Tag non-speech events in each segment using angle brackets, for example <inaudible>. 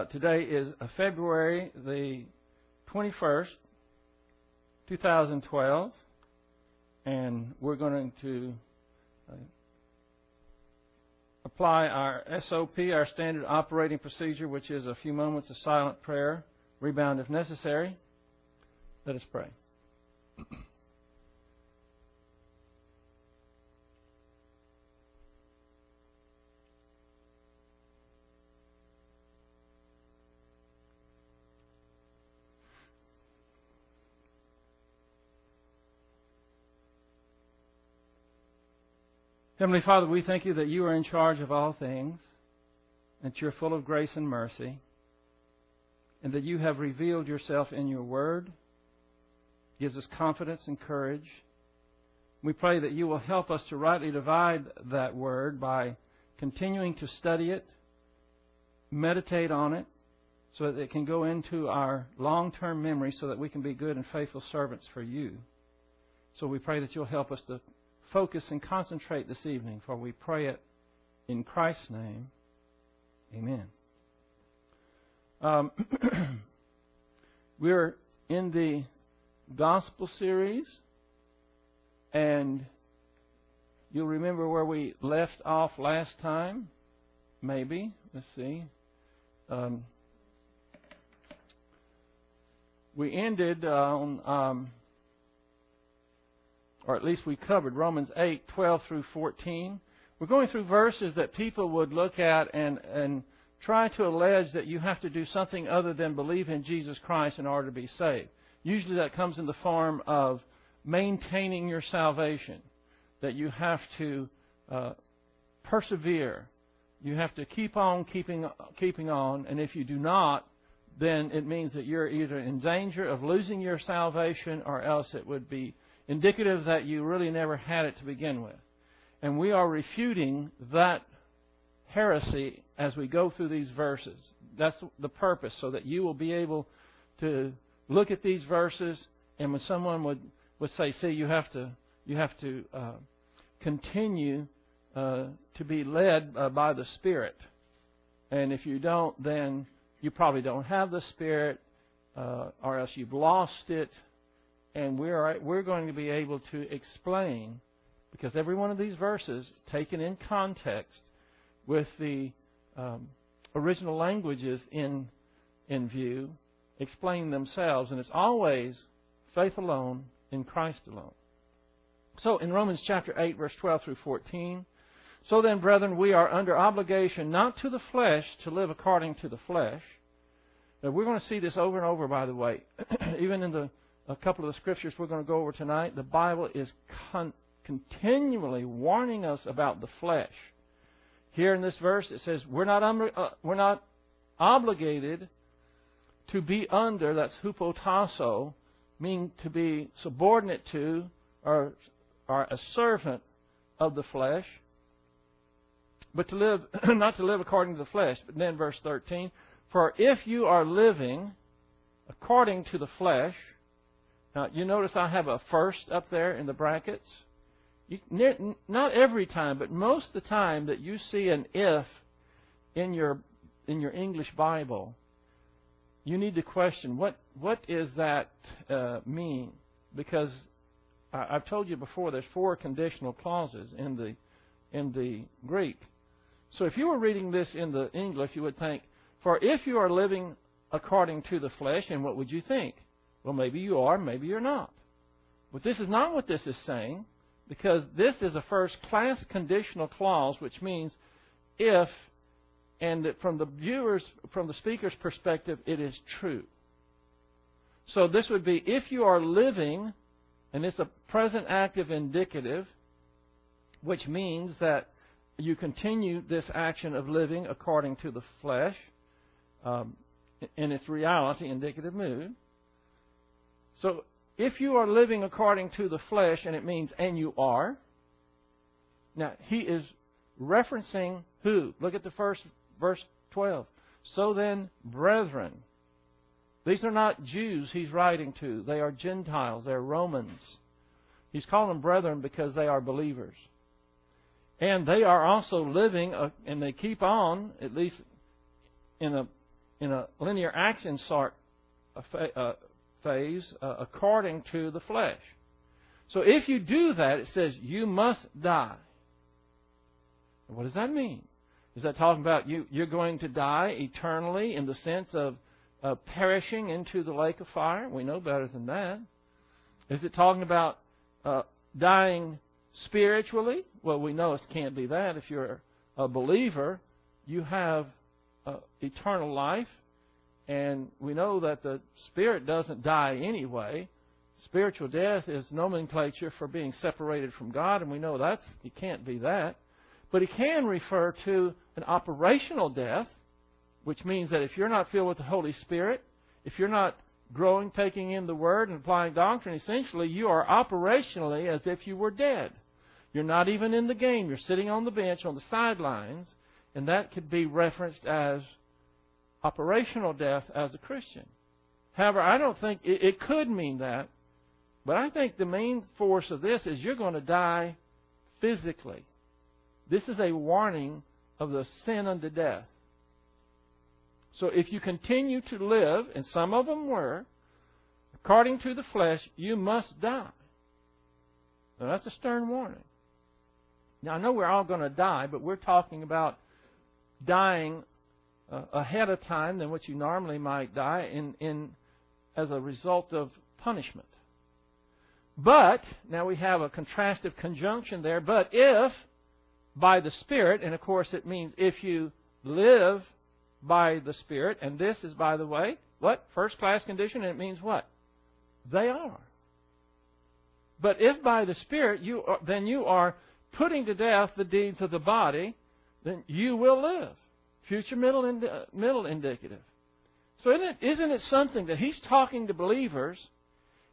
Uh, today is uh, February the 21st, 2012, and we're going to uh, apply our SOP, our standard operating procedure, which is a few moments of silent prayer, rebound if necessary. Let us pray. Heavenly Father, we thank you that you are in charge of all things, that you're full of grace and mercy, and that you have revealed yourself in your word, gives us confidence and courage. We pray that you will help us to rightly divide that word by continuing to study it, meditate on it, so that it can go into our long term memory so that we can be good and faithful servants for you. So we pray that you'll help us to focus and concentrate this evening, for we pray it in Christ's name. Amen. Um, <clears throat> we're in the gospel series, and you'll remember where we left off last time. Maybe. Let's see. Um, we ended on um, or at least we covered Romans 8, 12 through 14. We're going through verses that people would look at and, and try to allege that you have to do something other than believe in Jesus Christ in order to be saved. Usually that comes in the form of maintaining your salvation, that you have to uh, persevere. You have to keep on keeping, keeping on, and if you do not, then it means that you're either in danger of losing your salvation or else it would be indicative that you really never had it to begin with. And we are refuting that heresy as we go through these verses. That's the purpose, so that you will be able to look at these verses, and when someone would, would say, "See, you have to you have to uh, continue uh, to be led uh, by the Spirit, and if you don't, then you probably don't have the Spirit, uh, or else you've lost it." And we're we're going to be able to explain because every one of these verses taken in context with the um, original languages in in view explain themselves and it's always faith alone in Christ alone. So in Romans chapter 8 verse 12 through 14 so then brethren we are under obligation not to the flesh to live according to the flesh. Now we're going to see this over and over by the way <clears throat> even in the a couple of the scriptures we're going to go over tonight, the Bible is con- continually warning us about the flesh. Here in this verse, it says we're not um, uh, we're not obligated to be under. That's hupotasso, meaning to be subordinate to or or a servant of the flesh, but to live <clears throat> not to live according to the flesh. But then verse thirteen, for if you are living according to the flesh, now, you notice I have a first up there in the brackets. You, not every time, but most of the time that you see an if in your in your English Bible, you need to question what what is that uh, mean? Because I, I've told you before, there's four conditional clauses in the in the Greek. So if you were reading this in the English, you would think, "For if you are living according to the flesh," and what would you think? Well, maybe you are, maybe you're not. But this is not what this is saying, because this is a first class conditional clause, which means if, and from the viewer's, from the speaker's perspective, it is true. So this would be if you are living, and it's a present active indicative, which means that you continue this action of living according to the flesh um, in its reality, indicative mood. So if you are living according to the flesh, and it means, and you are, now he is referencing who? Look at the first verse 12. So then, brethren, these are not Jews he's writing to. They are Gentiles. They're Romans. He's calling them brethren because they are believers. And they are also living, uh, and they keep on, at least in a in a linear action sort uh, phase uh, according to the flesh. So if you do that, it says you must die. What does that mean? Is that talking about you, you're going to die eternally in the sense of uh, perishing into the lake of fire? We know better than that. Is it talking about uh, dying spiritually? Well, we know it can't be that. If you're a believer, you have uh, eternal life, and we know that the spirit doesn't die anyway. Spiritual death is nomenclature for being separated from God, and we know that's it can't be that. But it can refer to an operational death, which means that if you're not filled with the Holy Spirit, if you're not growing, taking in the Word, and applying doctrine, essentially you are operationally as if you were dead. You're not even in the game. You're sitting on the bench on the sidelines, and that could be referenced as operational death as a Christian. However, I don't think it, it could mean that, but I think the main force of this is you're going to die physically. This is a warning of the sin unto death. So if you continue to live, and some of them were, according to the flesh, you must die. Now that's a stern warning. Now I know we're all going to die, but we're talking about dying uh, ahead of time than what you normally might die in, in as a result of punishment. But now we have a contrastive conjunction there. But if by the Spirit, and of course it means if you live by the Spirit, and this is, by the way, what? First class condition, and it means what? They are. But if by the Spirit, you are, then you are putting to death the deeds of the body, then you will live. Future middle, ind- middle indicative. So isn't it, isn't it something that he's talking to believers,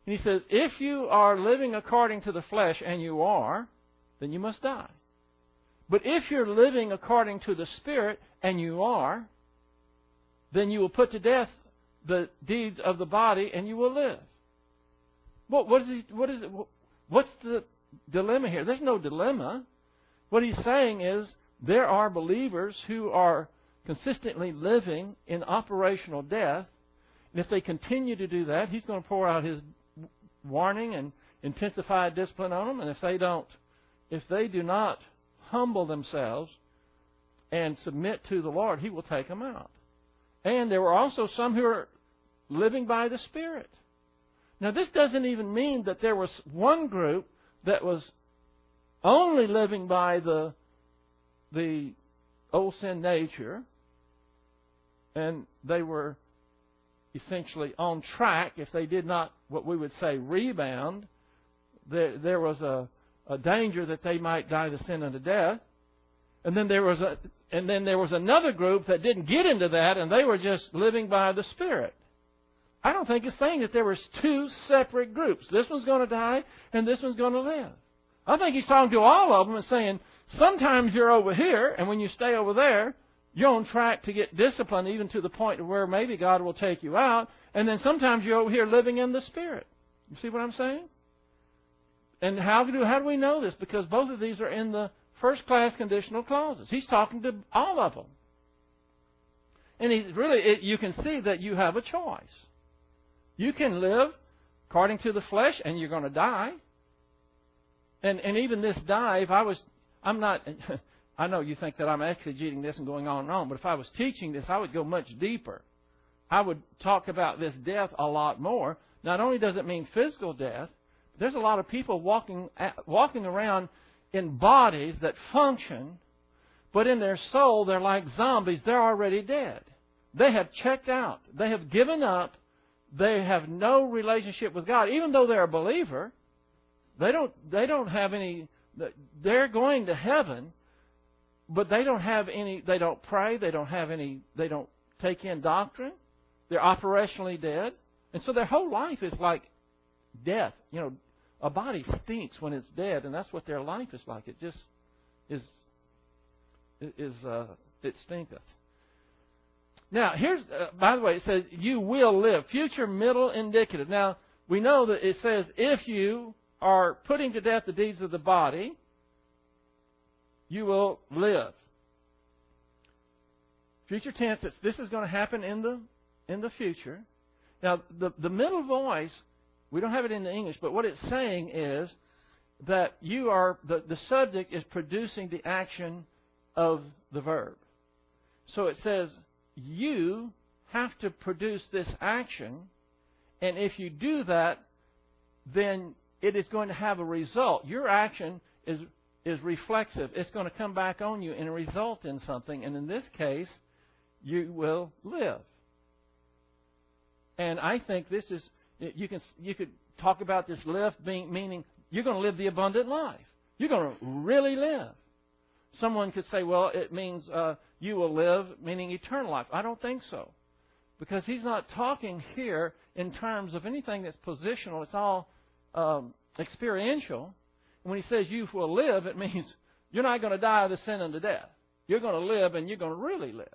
and he says, if you are living according to the flesh, and you are, then you must die. But if you're living according to the Spirit, and you are, then you will put to death the deeds of the body, and you will live. What, what is he, what is it, what's the dilemma here? There's no dilemma. What he's saying is there are believers who are consistently living in operational death, and if they continue to do that, he's going to pour out his warning and intensify discipline on them. And if they don't, if they do not humble themselves and submit to the Lord, He will take them out. And there were also some who are living by the Spirit. Now, this doesn't even mean that there was one group that was only living by the the old sin nature, and they were essentially on track if they did not, what we would say, rebound. There, there was a a danger that they might die the sin unto death. And then there was a and then there was another group that didn't get into that and they were just living by the Spirit. I don't think it's saying that there was two separate groups. This one's going to die and this one's going to live. I think he's talking to all of them and saying, sometimes you're over here, and when you stay over there, you're on track to get disciplined even to the point where maybe God will take you out, and then sometimes you're over here living in the Spirit. You see what I'm saying? And how do how do we know this? Because both of these are in the first class conditional clauses. He's talking to all of them. And he's really it, you can see that you have a choice. You can live according to the flesh and you're going to die. And and even this die, if I was I'm not <laughs> I know you think that I'm exegeting this and going on and on, but if I was teaching this, I would go much deeper. I would talk about this death a lot more. Not only does it mean physical death, but there's a lot of people walking uh, walking around in bodies that function, but in their soul they're like zombies. They're already dead. They have checked out. They have given up. They have no relationship with God, even though they're a believer. They don't. They don't have any. They're going to heaven, but they don't have any. They don't pray. They don't have any. They don't take in doctrine. They're operationally dead, and so their whole life is like death. You know, a body stinks when it's dead, and that's what their life is like. It just is is uh, it stinketh. Now, here's uh, by the way, it says you will live. Future middle indicative. Now we know that it says if you are putting to death the deeds of the body, you will live. Future tense. This is going to happen in the in the future. Now, the the middle voice, we don't have it in the English, but what it's saying is that you are the the subject is producing the action of the verb. So it says you have to produce this action, and if you do that, then it is going to have a result. Your action is is reflexive. It's going to come back on you and result in something. And in this case, you will live. And I think this is you can you could talk about this live being meaning you're going to live the abundant life. You're going to really live. Someone could say, well, it means uh, you will live, meaning eternal life. I don't think so. Because he's not talking here in terms of anything that's positional. It's all um, experiential. When he says you will live, it means <laughs> you're not going to die of the sin unto death. You're going to live, and you're going to really live.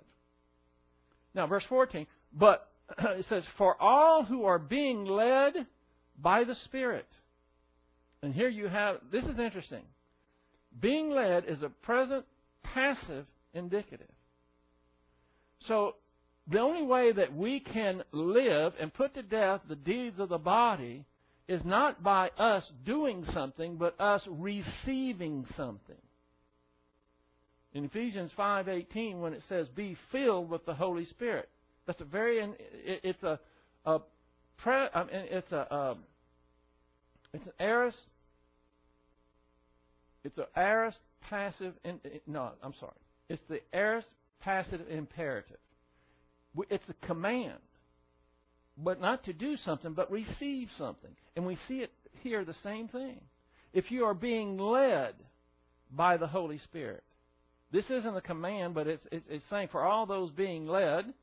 Now, verse 14. But <clears throat> it says, For all who are being led by the Spirit. And here you have, this is interesting. Being led is a present passive indicative. So, the only way that we can live and put to death the deeds of the body is not by us doing something, but us receiving something. In Ephesians 5:18 when it says be filled with the Holy Spirit. That's a very it's a a it's a um, it's an aorist it's an aorist passive in, no, I'm sorry. It's the aorist passive imperative. It's a command. But not to do something, but receive something. And we see it here the same thing. If you are being led by the Holy Spirit, this isn't a command, but it's, it's, it's saying for all those being led.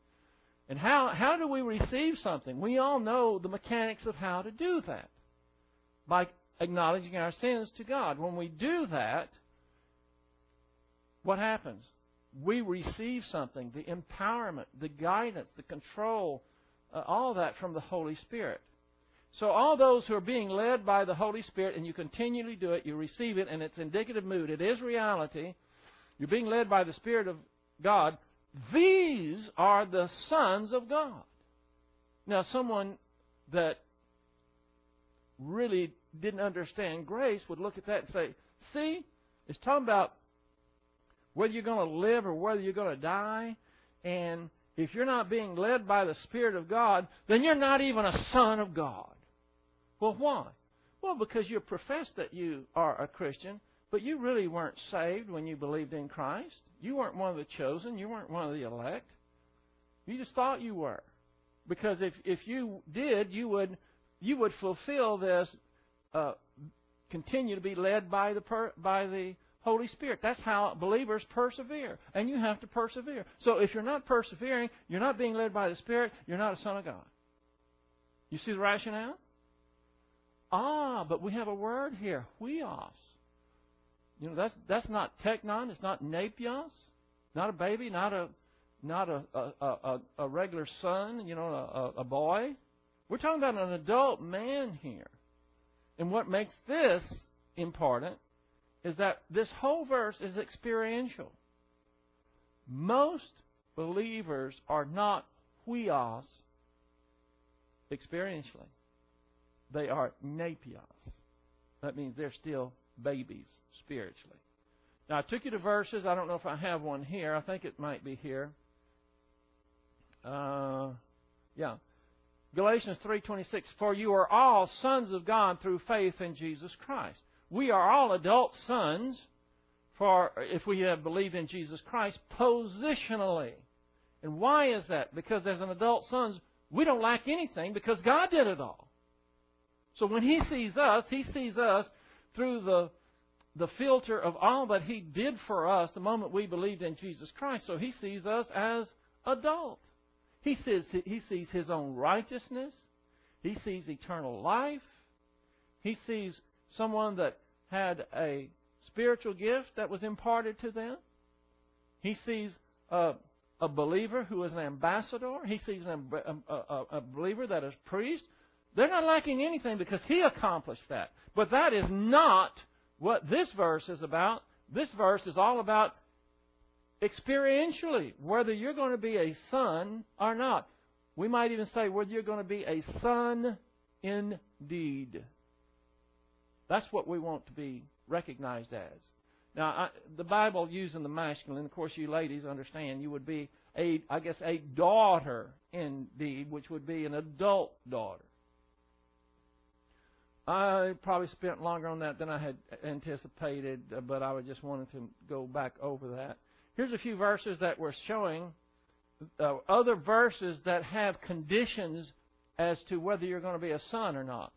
And how, how do we receive something? We all know the mechanics of how to do that by acknowledging our sins to God. When we do that, what happens? We receive something the empowerment, the guidance, the control, uh, all that from the Holy Spirit. So, all those who are being led by the Holy Spirit, and you continually do it, you receive it, and it's indicative mood, it is reality. You're being led by the Spirit of God. These are the sons of God. Now, someone that really didn't understand grace would look at that and say, See, it's talking about whether you're going to live or whether you're going to die. And if you're not being led by the Spirit of God, then you're not even a son of God. Well, why? Well, because you profess that you are a Christian, but you really weren't saved when you believed in Christ. You weren't one of the chosen. You weren't one of the elect. You just thought you were. Because if, if you did, you would, you would fulfill this, uh, continue to be led by the, per, by the Holy Spirit. That's how believers persevere. And you have to persevere. So if you're not persevering, you're not being led by the Spirit, you're not a son of God. You see the rationale? Ah, but we have a word here, huios. You know, that's that's not teknon, it's not nepios, not a baby, not a not a a, a, a regular son, you know, a, a boy. We're talking about an adult man here. And what makes this important is that this whole verse is experiential. Most believers are not huios experientially. They are nepios. That means they're still babies spiritually. Now, I took you to verses. I don't know if I have one here. I think it might be here. Uh, yeah. Galatians 3:26 For you are all sons of God through faith in Jesus Christ. We are all adult sons for if we have believed in Jesus Christ positionally. And why is that? Because as an adult sons, we don't lack anything because God did it all. So when he sees us, he sees us through the the filter of all that he did for us the moment we believed in Jesus Christ. So he sees us as adult. He sees he sees his own righteousness. He sees eternal life. He sees someone that had a spiritual gift that was imparted to them. He sees a, a believer who is an ambassador. He sees um, a, a, a believer that is priest. They're not lacking anything because he accomplished that. But that is not what this verse is about. This verse is all about experientially, whether you're going to be a son or not. We might even say whether you're going to be a son indeed. That's what we want to be recognized as. Now, I, the Bible using the masculine, of course, you ladies understand you would be a, I guess, a daughter indeed, which would be an adult daughter. I probably spent longer on that than I had anticipated, uh, but I just wanted to go back over that. Here's a few verses that we're showing uh, other verses that have conditions as to whether you're going to be a son or not.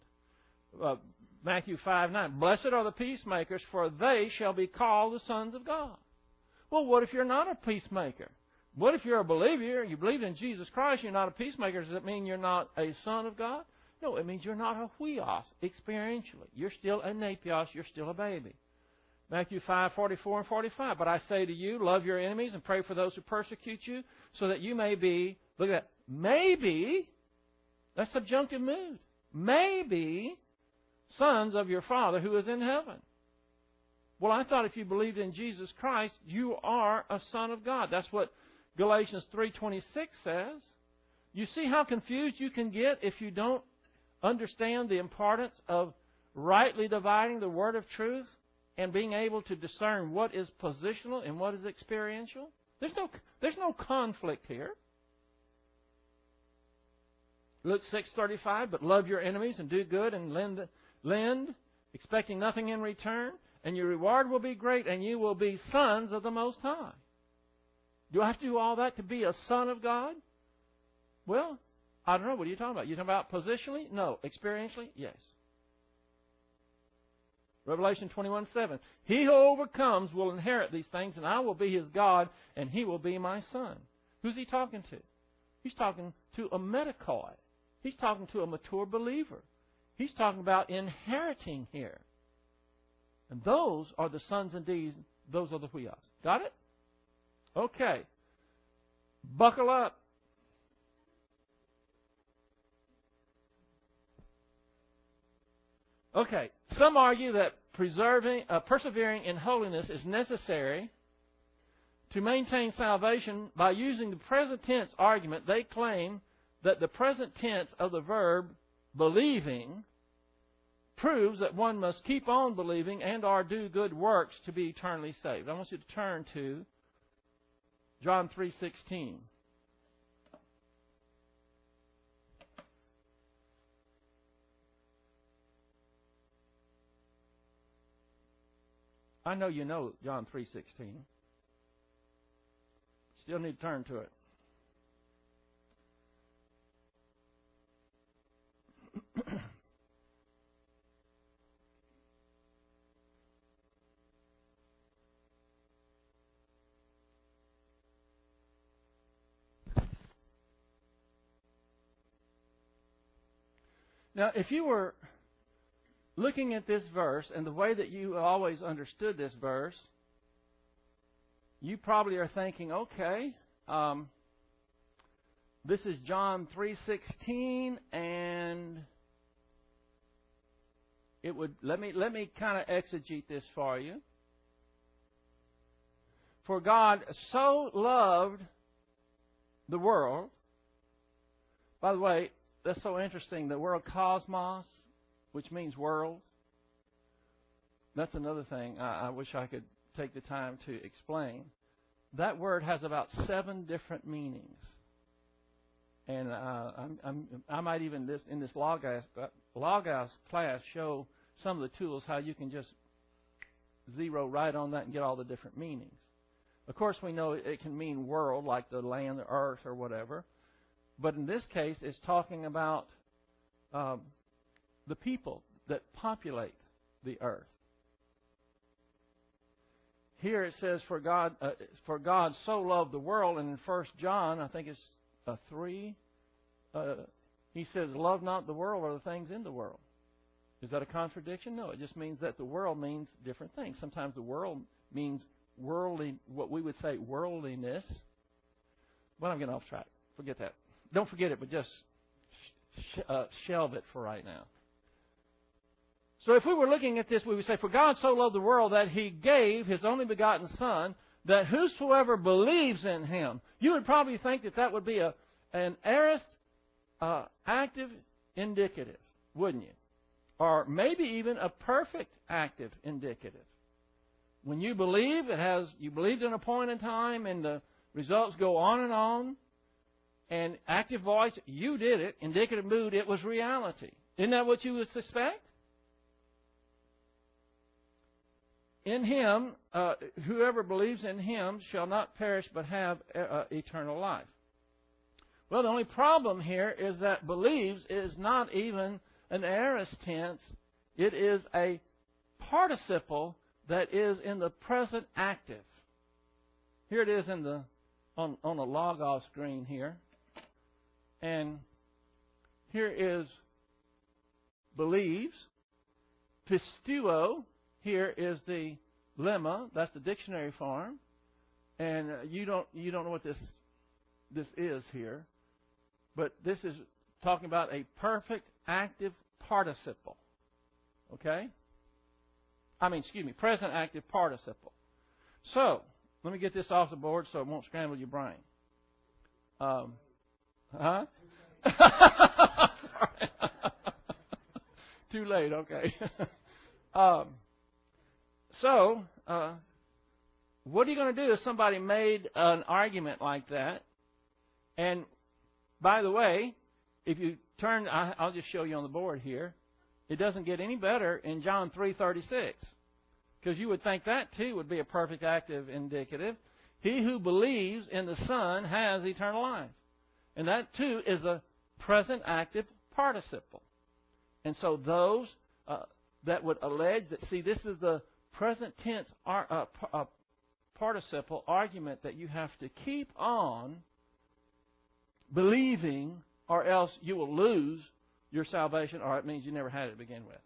Uh, Matthew 5 9. Blessed are the peacemakers, for they shall be called the sons of God. Well, what if you're not a peacemaker? What if you're a believer? And you believe in Jesus Christ, you're not a peacemaker. Does it mean you're not a son of God? No, it means you're not a huios experientially. You're still a nepios, you're still a baby. Matthew 5, 44 and 45. But I say to you, love your enemies and pray for those who persecute you, so that you may be, look at that, maybe, that's subjunctive mood, maybe sons of your Father who is in heaven. Well, I thought if you believed in Jesus Christ, you are a son of God. That's what Galatians 3:26 says. You see how confused you can get if you don't understand the importance of rightly dividing the word of truth and being able to discern what is positional and what is experiential? There's no there's no conflict here. Luke 6:35, but love your enemies and do good and lend lend expecting nothing in return, and your reward will be great and you will be sons of the most high. Do I have to do all that to be a son of God? Well, I don't know. What are you talking about? You talking about positionally? No. Experientially? Yes. Revelation 21 7. He who overcomes will inherit these things, and I will be his God, and he will be my son. Who's he talking to? He's talking to a metochoi. He's talking to a mature believer. He's talking about inheriting here. And those are the sons and indeed, those are the huios. Got it? Okay. Buckle up. Okay, some argue that preserving, uh, persevering in holiness is necessary to maintain salvation by using the present tense argument. They claim that the present tense of the verb believing proves that one must keep on believing and or do good works to be eternally saved. I want you to turn to John 3:16. I know you know John 3:16. Still need to turn to it. Now, if you were looking at this verse and the way that you always understood this verse, you probably are thinking, okay, um, this is John three sixteen, and it would let me let me kind of exegete this for you. For God so loved the world. By the way, that's so interesting. The word cosmos which means world. That's another thing I, I wish I could take the time to explain. That word has about seven different meanings. And uh, I'm, I'm, i might even this in this Logos, Logos class show some of the tools how you can just zero right on that and get all the different meanings. Of course, we know it can mean world, like the land, the earth, or whatever. But in this case, it's talking about um, the people that populate the earth. Here it says, "For God, uh, for God so loved the world," and in First John, I think it's a three. Uh, he says, "Love not the world or the things in the world." Is that a contradiction? No, it just means that the world means different things. Sometimes the world means worldly, what we would say worldliness. Well, I'm getting off track. Forget that. Don't forget it, but just sh- uh, shelve it for right now. So if we were looking at this, we would say, For God so loved the world that he gave his only begotten Son, that whosoever believes in him, you would probably think that that would be a an aorist uh, active indicative, wouldn't you? Or maybe even a perfect active indicative. When you believe, it has you believed in a point in time, and the results go on and on. And active voice, you did it. Indicative mood, it was reality. Isn't that what you would suspect? In him, uh, whoever believes in him shall not perish but have uh, eternal life. Well, the only problem here is that believes is not even an aorist tense. It is a participle that is in the present active. Here it is in the on on the logos screen here. And here is believes. Pisteuo here is the lemma. That's the dictionary form, and uh, you don't you don't know what this this is here, but this is talking about a perfect active participle. Okay. I mean, excuse me, present active participle. So let me get this off the board so it won't scramble your brain. Um, huh? <laughs> Too late. Okay. <laughs> um, so, uh, what are you going to do if somebody made an argument like that? And by the way, if you turn, I, I'll just show you on the board here. It doesn't get any better in John three thirty six, because you would think that too would be a perfect active indicative. He who believes in the Son has eternal life, and that too is a present active participle. And so those uh, that would allege that, see, this is the present tense ar- uh, uh, participle argument that you have to keep on believing, or else you will lose your salvation, or it means you never had it to begin with.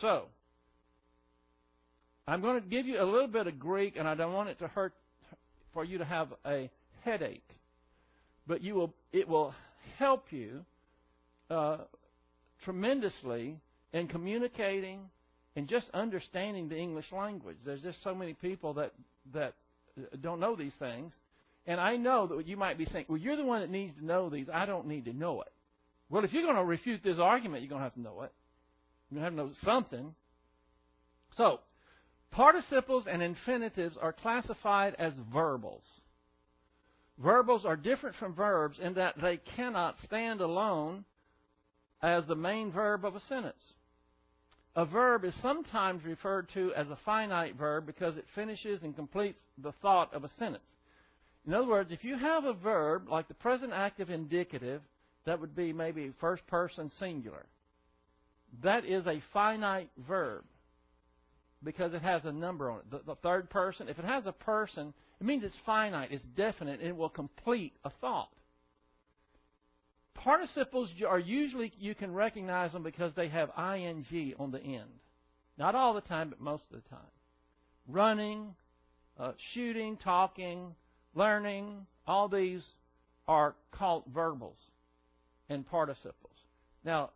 So, I'm going to give you a little bit of Greek, and I don't want it to hurt for you to have a headache, but you will. It will help you uh, tremendously in communicating and just understanding the English language. There's just so many people that that don't know these things, and I know that you might be saying, "Well, you're the one that needs to know these. I don't need to know it." Well, if you're going to refute this argument, you're going to have to know it. You're going to have to know something. So, participles and infinitives are classified as verbals. Verbals are different from verbs in that they cannot stand alone as the main verb of a sentence. A verb is sometimes referred to as a finite verb because it finishes and completes the thought of a sentence. In other words, if you have a verb like the present active indicative, that would be maybe first person singular. That is a finite verb because it has a number on it. The, the, third person, if it has a person, it means it's finite, it's definite, and it will complete a thought. Participles are usually, you can recognize them because they have ing on the end. Not all the time, but most of the time. Running, uh, shooting, talking, learning, all these are called verbals and participles. Now,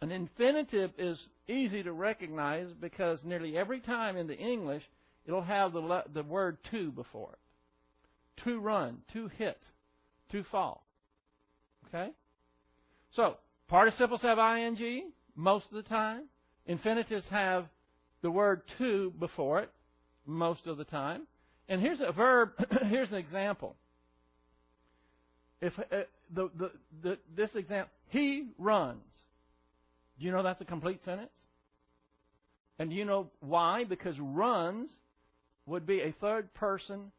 an infinitive is easy to recognize because nearly every time in the English it'll have the, the word to before it. To run, to hit, to fall. Okay? So, participles have ing most of the time. Infinitives have the word to before it most of the time. And here's a verb, <clears throat> here's an example. If uh, the, the, the, this example, he runs. Do you know that's a complete sentence? And do you know why? Because runs would be a third person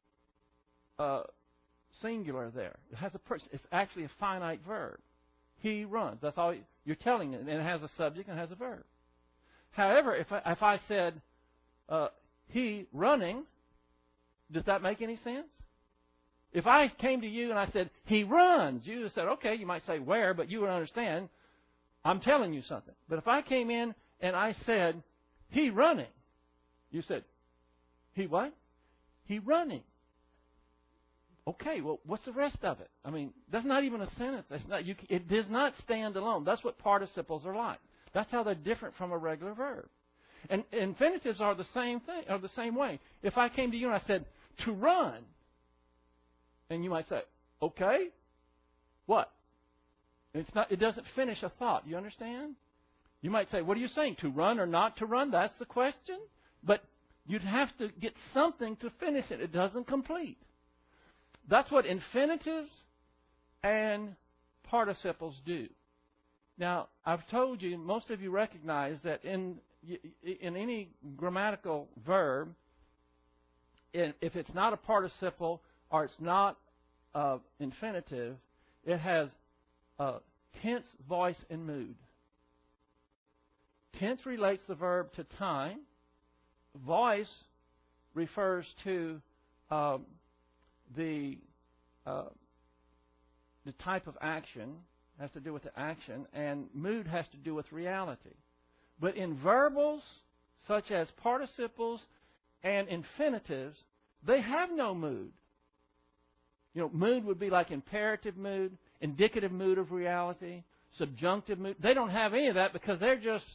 uh, singular there. It has a person. It's actually a finite verb. He runs. That's all you're telling it, and it has a subject and it has a verb. However, if I, if I said uh, he running, does that make any sense? If I came to you and I said he runs, you would said okay. You might say where, but you would understand. I'm telling you something. But if I came in and I said he running, you said he what? He running. Okay, well, what's the rest of it? I mean, that's not even a sentence. That's not, you, it does not stand alone. That's what participles are like. That's how they're different from a regular verb. And infinitives are the same thing, are the same way. If I came to you and I said, to run. And you might say, okay, what? It's not, it doesn't finish a thought. You understand? You might say, what are you saying? To run or not to run? That's the question. But you'd have to get something to finish it. It doesn't complete. That's what infinitives and participles do. Now, I've told you, most of you recognize that in in any grammatical verb, if it's not a participle or it's not uh, infinitive, it has uh, tense, voice, and mood. Tense relates the verb to time. Voice refers to um, the uh, the type of action has to do with the action, and mood has to do with reality. But in verbals, such as participles and infinitives, they have no mood. You know, mood would be like imperative mood, indicative mood of reality, subjunctive mood. They don't have any of that because they're just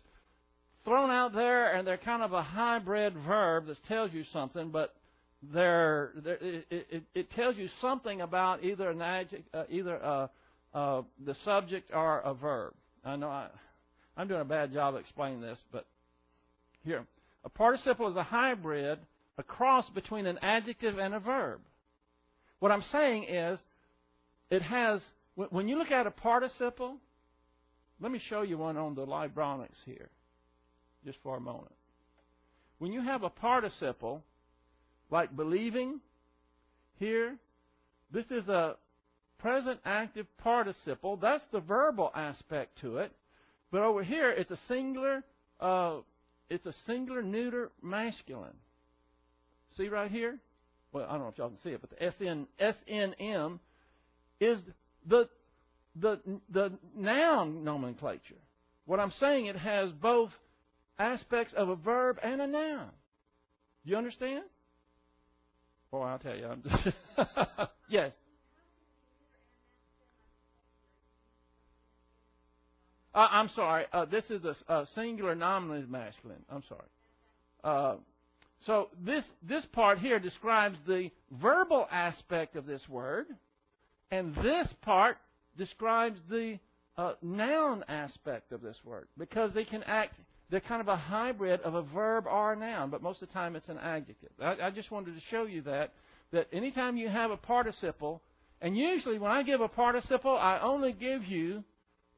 thrown out there and they're kind of a hybrid verb that tells you something, but they're, they're it, it, it, tells you something about either an adjective, uh, either uh, uh, the subject or a verb. I know I, I'm doing a bad job explaining this, but here. A participle is a hybrid, a cross between an adjective and a verb. What I'm saying is, it has, when you look at a participle, let me show you one on the Libronix here, just for a moment. When you have a participle, like believing, here, this is a present active participle. That's the verbal aspect to it. But over here, it's a singular, uh, it's a singular neuter masculine. See right here? Well, I don't know if y'all can see it, but the SN, SNM is the, the, the noun nomenclature. What I'm saying, it has both aspects of a verb and a noun. You understand? Oh, I'll tell you. I'm just <laughs> yes. Uh, I'm sorry. Uh, this is a, a, singular nominative masculine. I'm sorry. Uh, so this this part here describes the verbal aspect of this word, and this part describes the uh, noun aspect of this word because they can act. They're kind of a hybrid of a verb or a noun, but most of the time it's an adjective. I, I just wanted to show you that that anytime you have a participle, and usually when I give a participle, I only give you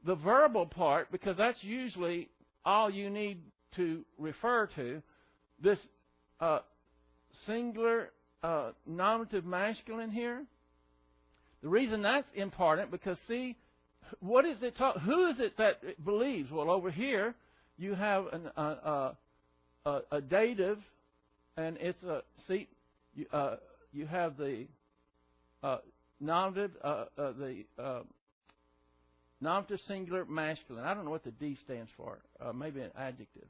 the verbal part, because that's usually all you need to refer to, this uh, singular uh, nominative masculine here. The reason that's important because see, what is it? Talk, who is it that believes? Well, over here you have an, uh, a, a dative, and it's a see. You, uh, you have the uh, nominative, uh, the Nominative singular masculine. I don't know what the D stands for. Uh, maybe an adjective.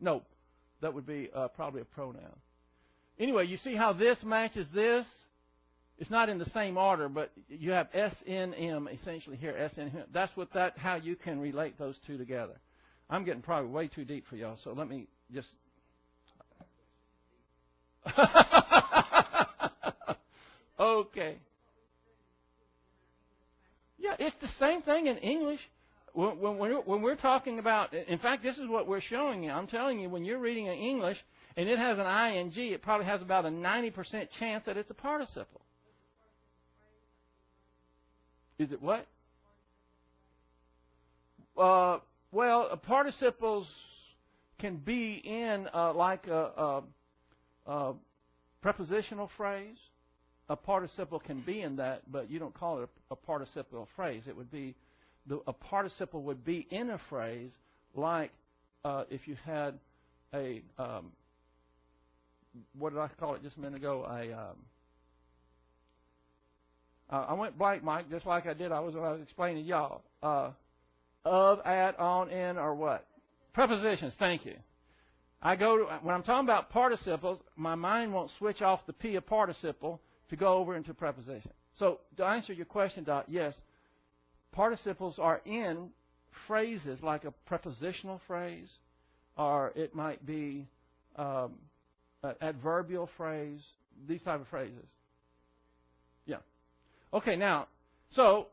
No, that would be uh, probably a pronoun. Anyway, you see how this matches this? It's not in the same order, but you have SNM essentially here. SNM. That's what that how you can relate those two together. I'm getting probably way too deep for y'all, so let me just. <laughs> okay. Yeah, it's the same thing in English. When, when, we're, when we're talking about, in fact, this is what we're showing you. I'm telling you, when you're reading in English and it has an ing, it probably has about a 90% chance that it's a participle. Is it what? Uh, well, participles can be in uh, like a, a, a prepositional phrase a participle can be in that, but you don't call it a, a participial phrase. It would be the, a participle would be in a phrase like uh, if you had a um, what did I call it just a minute ago? A um, uh, I went blank, Mike, just like I did. I was when I was explaining y'all uh, of, at, on, in, or what prepositions. Thank you. I go to, when I'm talking about participles, my mind won't switch off the p of participle to go over into preposition. So to answer your question, Doc, yes, participles are in phrases like a prepositional phrase, or it might be um, an adverbial phrase. these type of phrases? Yeah. Okay, now, so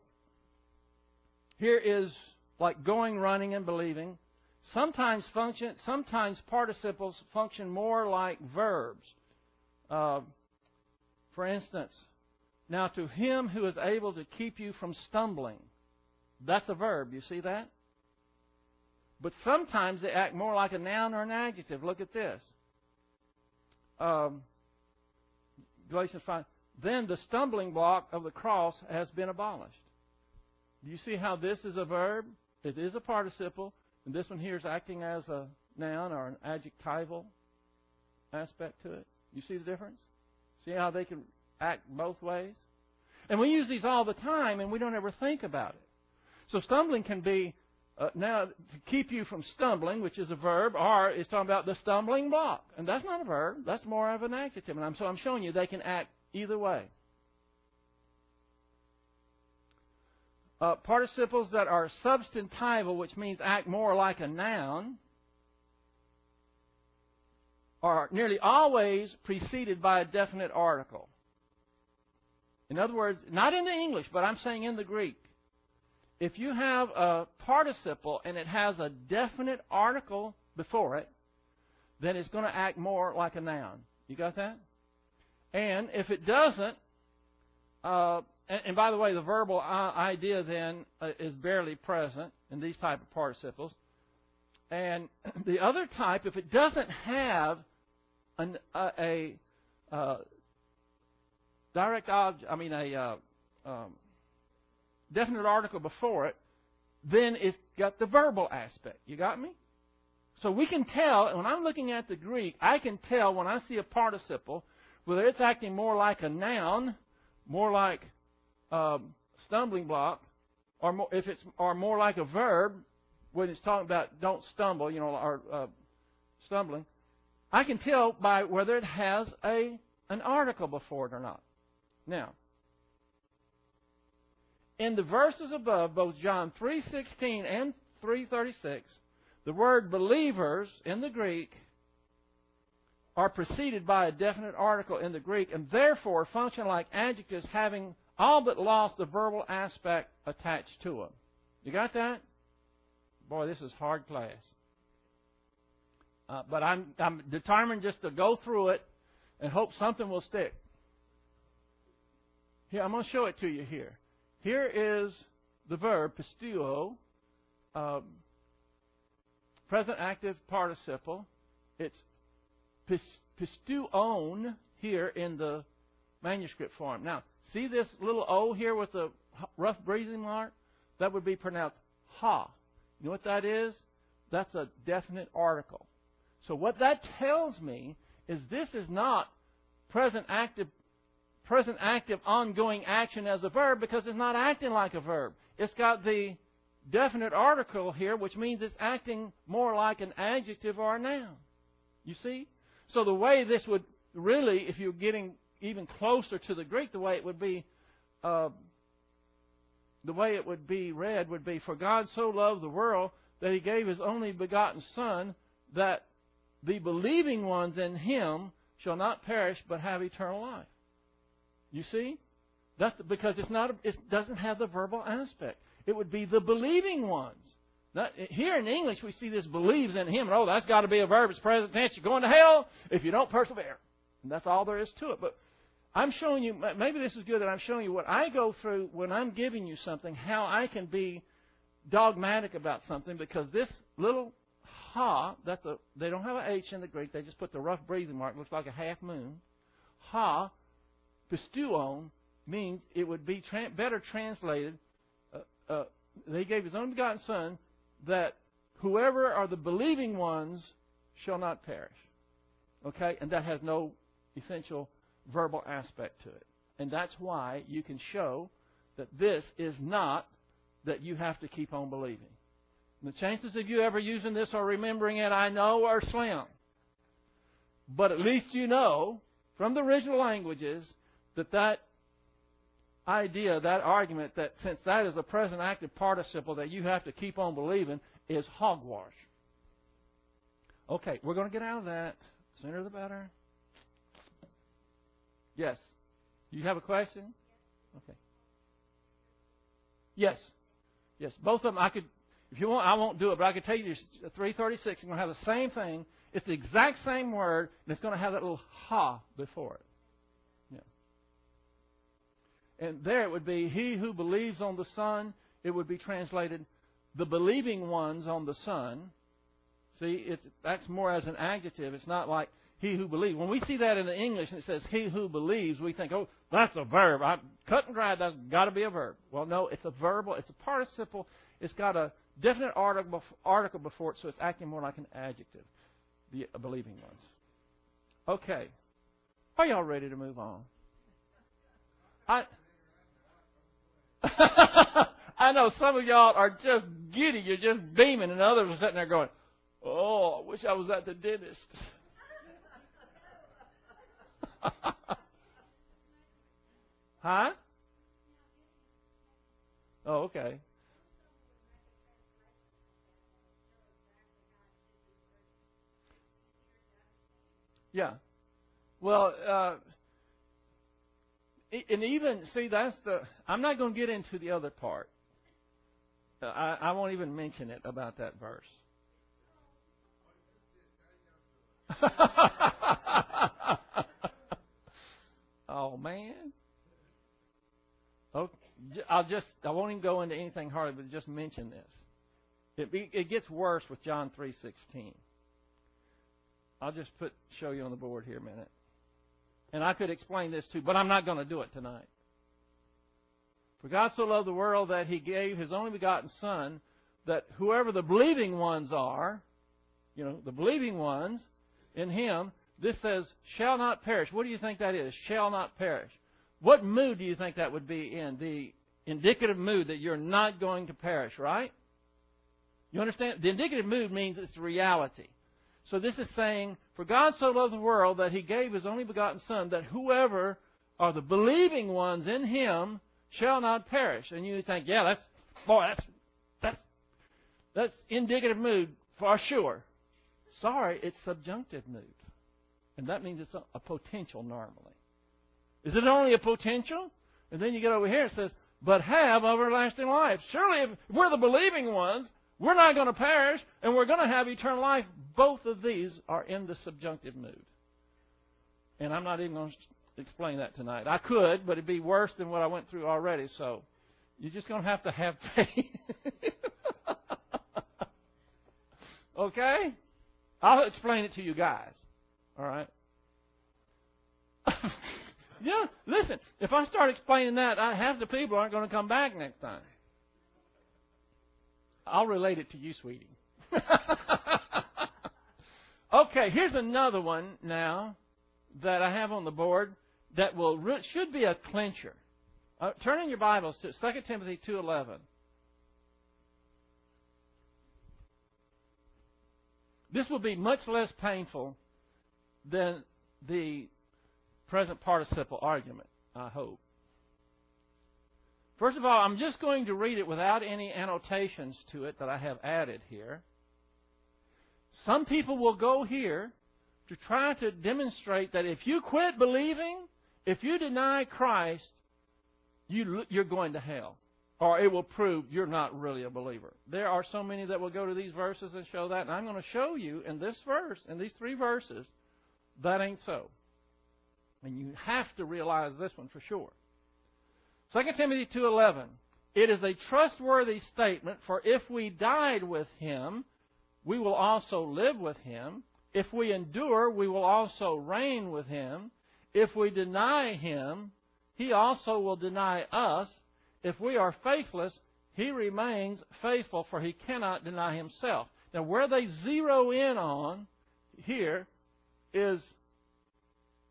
here is like going, running, and believing. Sometimes function, sometimes participles function more like verbs. Uh, for instance, now to him who is able to keep you from stumbling. That's a verb. You see that? But sometimes they act more like a noun or an adjective. Look at this. Um, Galatians 5. Then the stumbling block of the cross has been abolished. Do you see how this is a verb? It is a participle, and this one here is acting as a noun or an adjectival aspect to it. You see the difference? See how they can act both ways? And we use these all the time, and we don't ever think about it. So stumbling can be uh, now to keep you from stumbling, which is a verb, or it's talking about the stumbling block, and that's not a verb. That's more of an adjective. And I'm, so I'm showing you they can act either way. Uh, participles that are substantival, which means act more like a noun, are nearly always preceded by a definite article. In other words, not in the English, but I'm saying in the Greek. If you have a participle and it has a definite article before it, then it's going to act more like a noun. You got that? And if it doesn't, uh, and, and, by the way, the verbal idea then uh, is barely present in these type of participles. And <clears throat> the other type, if it doesn't have an, a, a uh, direct object, I mean a uh, um, definite article before it, then it's got the verbal aspect. You got me? So we can tell, when I'm looking at the Greek, I can tell when I see a participle whether it's acting more like a noun, more like um, stumbling block, or more, if it's or more like a verb when it's talking about don't stumble, you know, or uh, stumbling. I can tell by whether it has a an article before it or not. Now, in the verses above, both John 3:16 and 3:36, the word believers in the Greek are preceded by a definite article in the Greek and therefore function like adjectives having all but lost the verbal aspect attached to them. You got that? Boy, this is hard class. Uh, but I'm, I'm determined just to go through it and hope something will stick. Here, I'm going to show it to you here. Here is the verb pisteuo, um, present active participle. It's pisteuon here in the manuscript form. Now, see this little O here with the rough breathing mark? That would be pronounced ha. You know what that is? That's a definite article. So what that tells me is this is not present active present active ongoing action as a verb because it's not acting like a verb. It's got the definite article here, which means it's acting more like an adjective or a noun. You see? So the way this would really, if you're getting even closer to the Greek, the way it would be, uh, the way it would be read would be, "For God so loved the world that He gave His only begotten Son, that the believing ones in Him shall not perish but have eternal life." You see, that's because it's not. It doesn't have the verbal aspect. It would be the believing ones. Now, here in English, we see this believes in him. And, oh, that's got to be a verb. It's present tense. You're going to hell if you don't persevere. And that's all there is to it. But I'm showing you, maybe this is good that I'm showing you what I go through when I'm giving you something, how I can be dogmatic about something because this little ha, that's a, they don't have an H in the Greek. They just put the rough breathing mark. It looks like a half moon. Ha, pisteuon, means it would be tra- better translated. Uh, uh, they gave his own begotten Son that whoever are the believing ones shall not perish. Okay? And that has no essential verbal aspect to it. And that's why you can show that this is not that you have to keep on believing. And the chances of you ever using this or remembering it, I know, are slim. But at least you know from the original languages that that idea, that argument, that since that is a present active participle that you have to keep on believing, is hogwash. Okay, we're going to get out of that. Sooner the better. Yes. You have a question? Okay. Yes. Yes. Both of them, I could, if you want, I won't do it, but I could tell you 336 is going to have the same thing. It's the exact same word, and it's going to have that little ha before it. Yeah. And there it would be, he who believes on the Son, it would be translated, the believing ones on the Son. See, it, that's more as an adjective. It's not like he who believes. When we see that in the English and it says he who believes, we think, oh, that's a verb. I, cut and dry, that's got to be a verb. Well, no, it's a verbal. It's a participle. It's got a definite article, article before it, so it's acting more like an adjective. The believing ones. Okay. Are y'all ready to move on? I. <laughs> I know some of y'all are just giddy, you're just beaming, and others are sitting there going, Oh, I wish I was at the dentist. <laughs> huh? Oh, okay. Yeah. Well, uh, and even see that's the. I'm not going to get into the other part. Uh, I, I won't even mention it about that verse. <laughs> oh man. Okay, I'll just I won't even go into anything hard, but just mention this. It it gets worse with John three sixteen. I'll just put show you on the board here a minute. And I could explain this too, but I'm not going to do it tonight. For God so loved the world that he gave his only begotten Son, that whoever the believing ones are, you know, the believing ones in him, this says, shall not perish. What do you think that is? Shall not perish. What mood do you think that would be in? The indicative mood that you're not going to perish, right? You understand? The indicative mood means it's reality. So this is saying, For God so loved the world that he gave his only begotten Son, that whoever are the believing ones in him shall not perish. And you think, yeah, that's boy, that's that's that's indicative mood for sure. Sorry, it's subjunctive mood. And that means it's a, potential normally. Is it only a potential? And then you get over here, it says, but have everlasting life. Surely, if we're the believing ones, we're not going to perish, and we're going to have eternal life. Both of these are in the subjunctive mood. And I'm not even going to explain that tonight. I could, but it'd be worse than what I went through already. So you're just going to have to have faith. <laughs> okay? I'll explain it to you guys. All right? <laughs> yeah, listen, if I start explaining that, I, half the people aren't going to come back next time. I'll relate it to you, sweetie. <laughs> okay, here's another one now that I have on the board that will should be a clincher. Uh, turn in your Bibles to 2 Timothy 2:11. This will be much less painful than the present participle argument, I hope. First of all, I'm just going to read it without any annotations to it that I have added here. Some people will go here to try to demonstrate that if you quit believing, if you deny Christ, you, you're going to hell. Or it will prove you're not really a believer. There are so many that will go to these verses and show that. And I'm going to show you in this verse, in these three verses, that ain't so. And you have to realize this one for sure. 2 Timothy 2:11 It is a trustworthy statement for if we died with him we will also live with him if we endure we will also reign with him if we deny him he also will deny us if we are faithless he remains faithful for he cannot deny himself now where they zero in on here is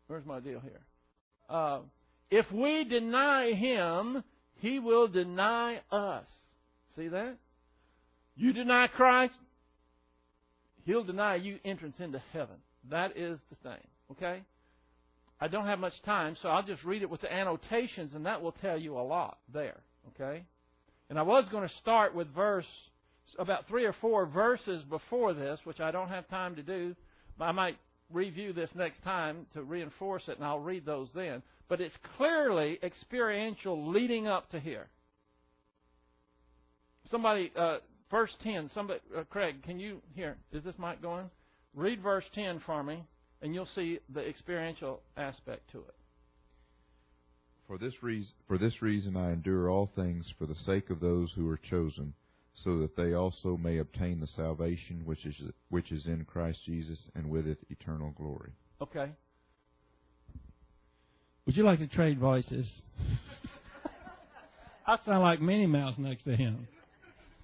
where's my deal here uh, if we deny him, he will deny us. See that? You deny Christ, he'll deny you entrance into heaven. That is the thing. Okay? I don't have much time, so I'll just read it with the annotations, and that will tell you a lot there. Okay? And I was going to start with verse, about three or four verses before this, which I don't have time to do. But I might review this next time to reinforce it, and I'll read those then. but it's clearly experiential leading up to here. Somebody, uh, verse 10, somebody, uh, Craig, can you, here, is this mic going? Read verse 10 for me, and you'll see the experiential aspect to it. For this reason, for this reason I endure all things for the sake of those who are chosen, so that they also may obtain the salvation which is which is in Christ Jesus, and with it eternal glory. Okay. Would you like to trade voices? <laughs> I sound like Minnie Mouse next to him.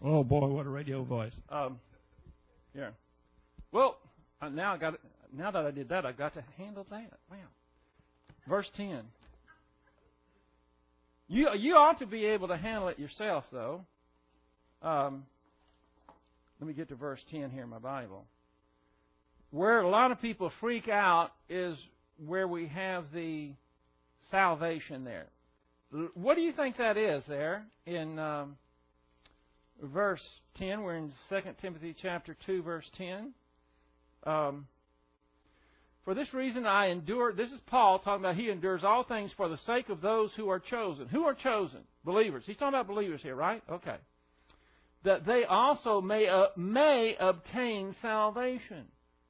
Oh boy, what a radio voice! Um, yeah. Well, uh, now I got now that I did that, I got to handle that. Wow. Verse ten. You you ought to be able to handle it yourself, though. Um, let me get to verse ten here in my Bible. Where a lot of people freak out is where we have the salvation there. What do you think that is there in um, verse 10? We're in 2 Timothy chapter 2, verse 10. Um, for this reason I endure. This is Paul talking about he endures all things for the sake of those who are chosen. Who are chosen? Believers. He's talking about believers here, right? Okay. That they also may uh, may obtain salvation.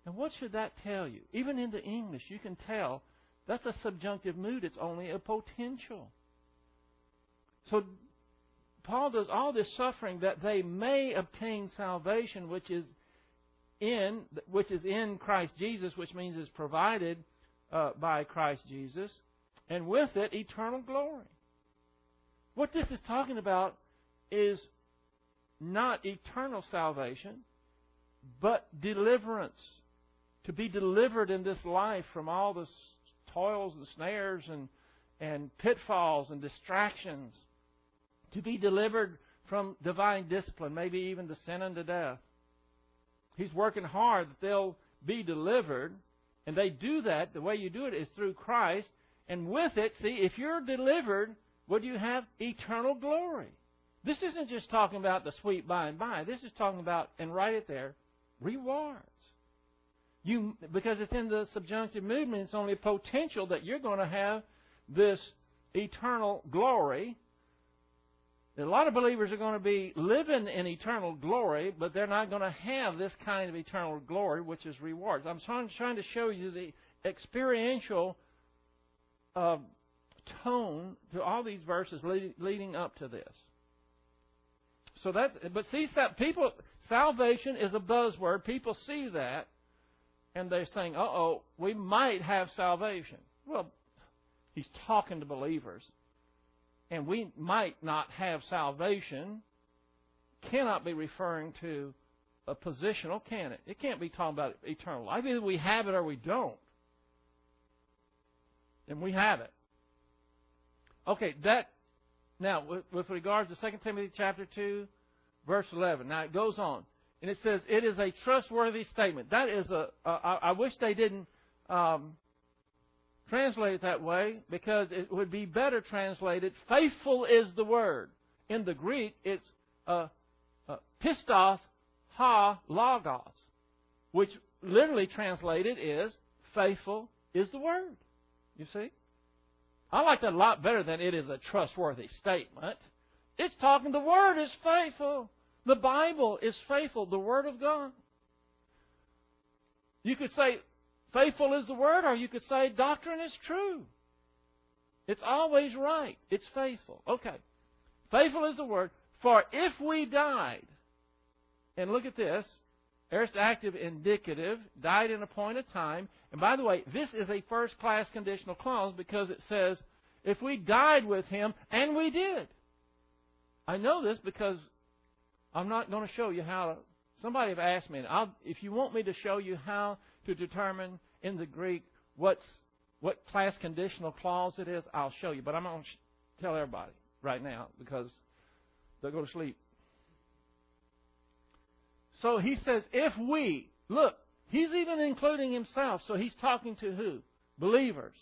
And what should that tell you? Even in the English, you can tell that's a subjunctive mood. It's only a potential. So Paul does all this suffering that they may obtain salvation, which is in which is in Christ Jesus, which means is provided uh, by Christ Jesus, and with it eternal glory. What this is talking about is not eternal salvation, but deliverance. To be delivered in this life from all the toils and snares and, and pitfalls and distractions. To be delivered from divine discipline, maybe even to sin unto death. He's working hard that they'll be delivered. And they do that, the way you do it is through Christ. And with it, see, if you're delivered, do you have? Eternal glory. This isn't just talking about the sweet by and by. This is talking about, and write it there, rewards. You because it's in the subjunctive movement, it's only potential that you're going to have this eternal glory a lot of believers are going to be living in eternal glory, but they're not going to have this kind of eternal glory, which is rewards. I'm trying, to show you the experiential uh, tone to all these verses leading up to this. So that, but see, people, salvation is a buzzword. People see that, and they're saying, "Uh oh, we might have salvation." Well, he's talking to believers and we might not have salvation cannot be referring to a positional, can it? It can't be talking about eternal life. Either we have it or we don't. And we have it. Okay, that now with, with regards to 2 Timothy chapter 2, verse 11. Now it goes on. And it says, it is a trustworthy statement. That is a. I wish they didn't um, translate it that way because it would be better translated, faithful is the word. In the Greek, it's uh, uh, pistos ha logos, which literally translated is faithful is the word. You see? I like that a lot better than it is a trustworthy statement. It's talking the word is faithful. The Bible is faithful, the word of God. You could say Faithful is the word, or you could say doctrine is true. It's always right. It's faithful. Okay. Faithful is the word. For if we died, and look at this, aorist active indicative, died in a point of time. And by the way, this is a first class conditional clause because it says, if we died with him, and we did. I know this because I'm not going to show you how to. Somebody have asked me, I'll, if you want me to show you how to determine in the Greek what's what class conditional clause it is, I'll show you. But I'm going to tell everybody right now because they'll go to sleep. So he says, if we, look, he's even including himself. So he's talking to who? Believers.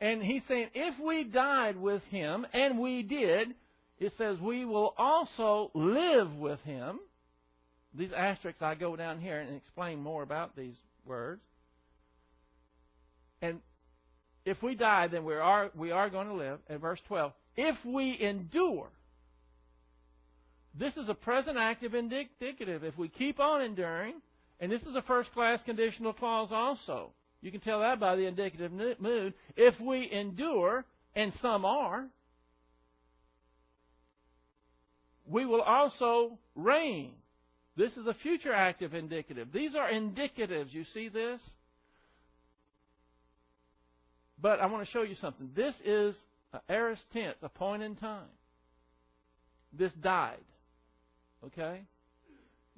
And he's saying, if we died with him, and we did, it says we will also live with him. These asterisks, I go down here and explain more about these words. And if we die, then we are we are going to live. At verse twelve, if we endure, this is a present active indicative. If we keep on enduring, and this is a first class conditional clause also. You can tell that by the indicative mood. If we endure, and some are, we will also reign. This is a future active indicative. These are indicatives. You see this? But I want to show you something. This is an aorist tense, a point in time. This died. Okay?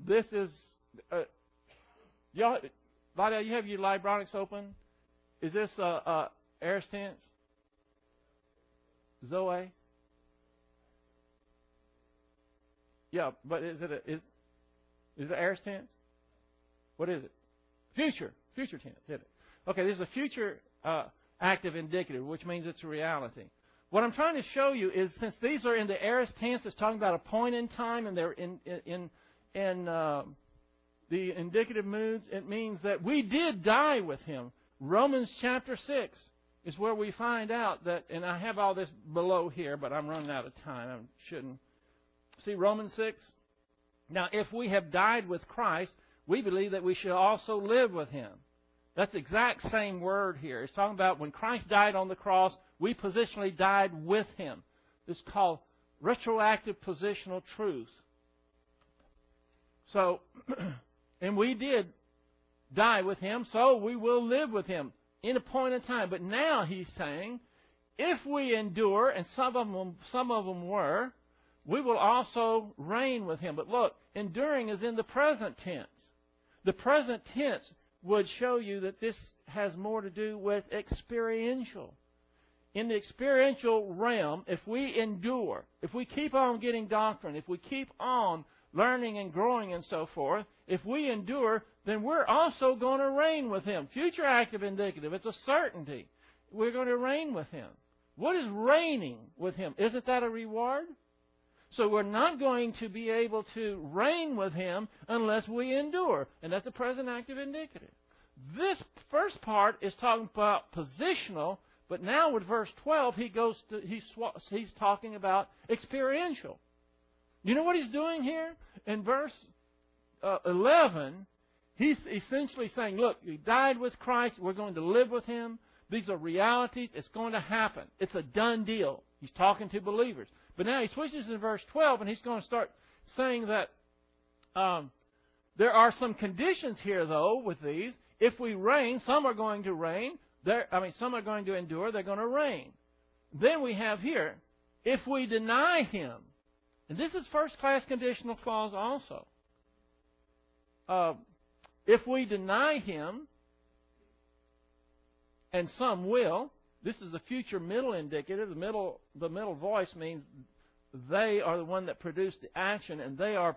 This is. Uh, y'all, you have your Libronix open? Is this a, a aorist tense? Zoe? Yeah, but is it a, is is it aorist tense? What is it? Future, future tense. Is it? Okay, this is a future uh, active indicative, which means it's a reality. What I'm trying to show you is since these are in the aorist tense, it's talking about a point in time, and they're in in in uh, the indicative moods. It means that we did die with him. Romans chapter six is where we find out that, and I have all this below here, but I'm running out of time. I shouldn't. See Romans six. Now, if we have died with Christ, we believe that we should also live with him. That's the exact same word here. It's talking about when Christ died on the cross, we positionally died with him. Is called retroactive positional truth. So, <clears throat> and we did die with him, so we will live with him in a point in time. But now he's saying, if we endure, and some of them, some of them were, we will also reign with him. But look, enduring is in the present tense. The present tense would show you that this has more to do with experiential. In the experiential realm, if we endure, if we keep on getting doctrine, if we keep on learning and growing and so forth, if we endure, then we're also going to reign with Him. Future active indicative, it's a certainty. We're going to reign with Him. What is reigning with Him? Isn't that a reward? So we're not going to be able to reign with him unless we endure. And that's the present active indicative. This first part is talking about positional, but now with verse 12, he goes to, he's, he's talking about experiential. You know what he's doing here? In verse uh, 11, he's essentially saying, look, you died with Christ. We're going to live with him. These are realities. It's going to happen. It's a done deal. He's talking to believers. But now he switches in verse 12 and he's going to start saying that um, there are some conditions here, though, with these. If we reign, some are going to reign. I mean, some are going to endure. They're going to reign. Then we have here, if we deny him, and this is first class conditional clause also. Uh, if we deny him, and some will, this is the future middle indicative. The middle, the middle voice means they are the one that produced the action, and they are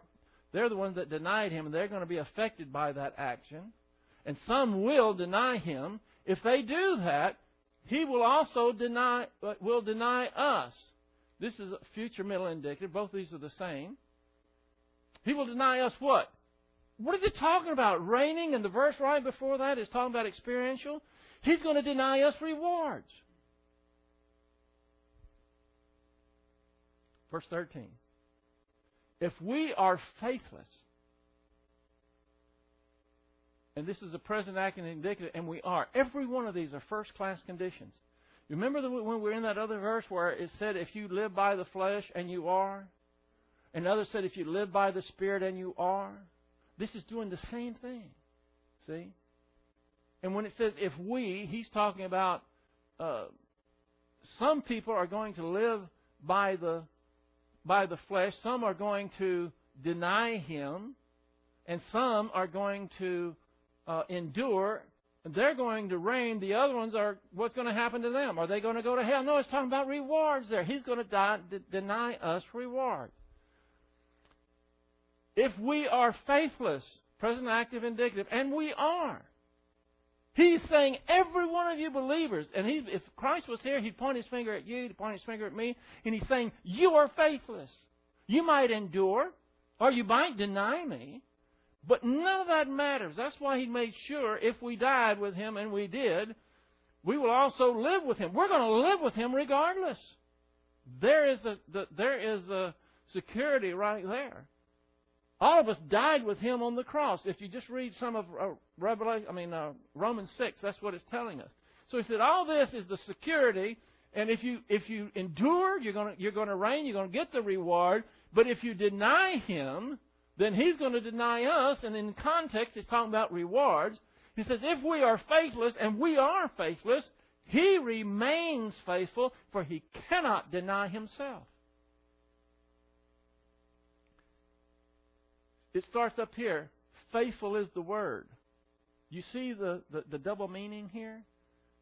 they're the ones that denied him, and they're going to be affected by that action. And some will deny him. If they do that, he will also deny will deny us. This is a future middle indicative. Both these are the same. He will deny us what? What is it talking about? Reigning, and the verse right before that is talking about experiential. He's going to deny us rewards. Verse 13. If we are faithless, and this is a present act and indicative, and we are, every one of these are first class conditions. Remember the, when we were in that other verse where it said, if you live by the flesh, and you are? Another said, if you live by the Spirit, and you are? This is doing the same thing. See? And when it says if we, he's talking about uh, some people are going to live by the by the flesh, some are going to deny him, and some are going to uh, endure. They're going to reign. The other ones are what's going to happen to them? Are they going to go to hell? No, it's talking about rewards there. He's going to die, d- deny us reward. If we are faithless, present active indicative, and we are, He's saying, every one of you believers, and he, if Christ was here, he'd point his finger at you, he'd point his finger at me, and he's saying, you are faithless. You might endure, or you might deny me, but none of that matters. That's why he made sure if we died with him, and we did, we will also live with him. We're going to live with him regardless. There is the, the there is the security right there. All of us died with him on the cross. If you just read some of uh, Revelation, I mean uh, Romans six, that's what it's telling us. So he said, all this is the security, and if you if you endure, you're going you're going to reign, you're going to get the reward. But if you deny him, then he's going to deny us. And in context, he's talking about rewards. He says, if we are faithless, and we are faithless, he remains faithful, for he cannot deny himself. It starts up here. Faithful is the word. You see the, the, the double meaning here?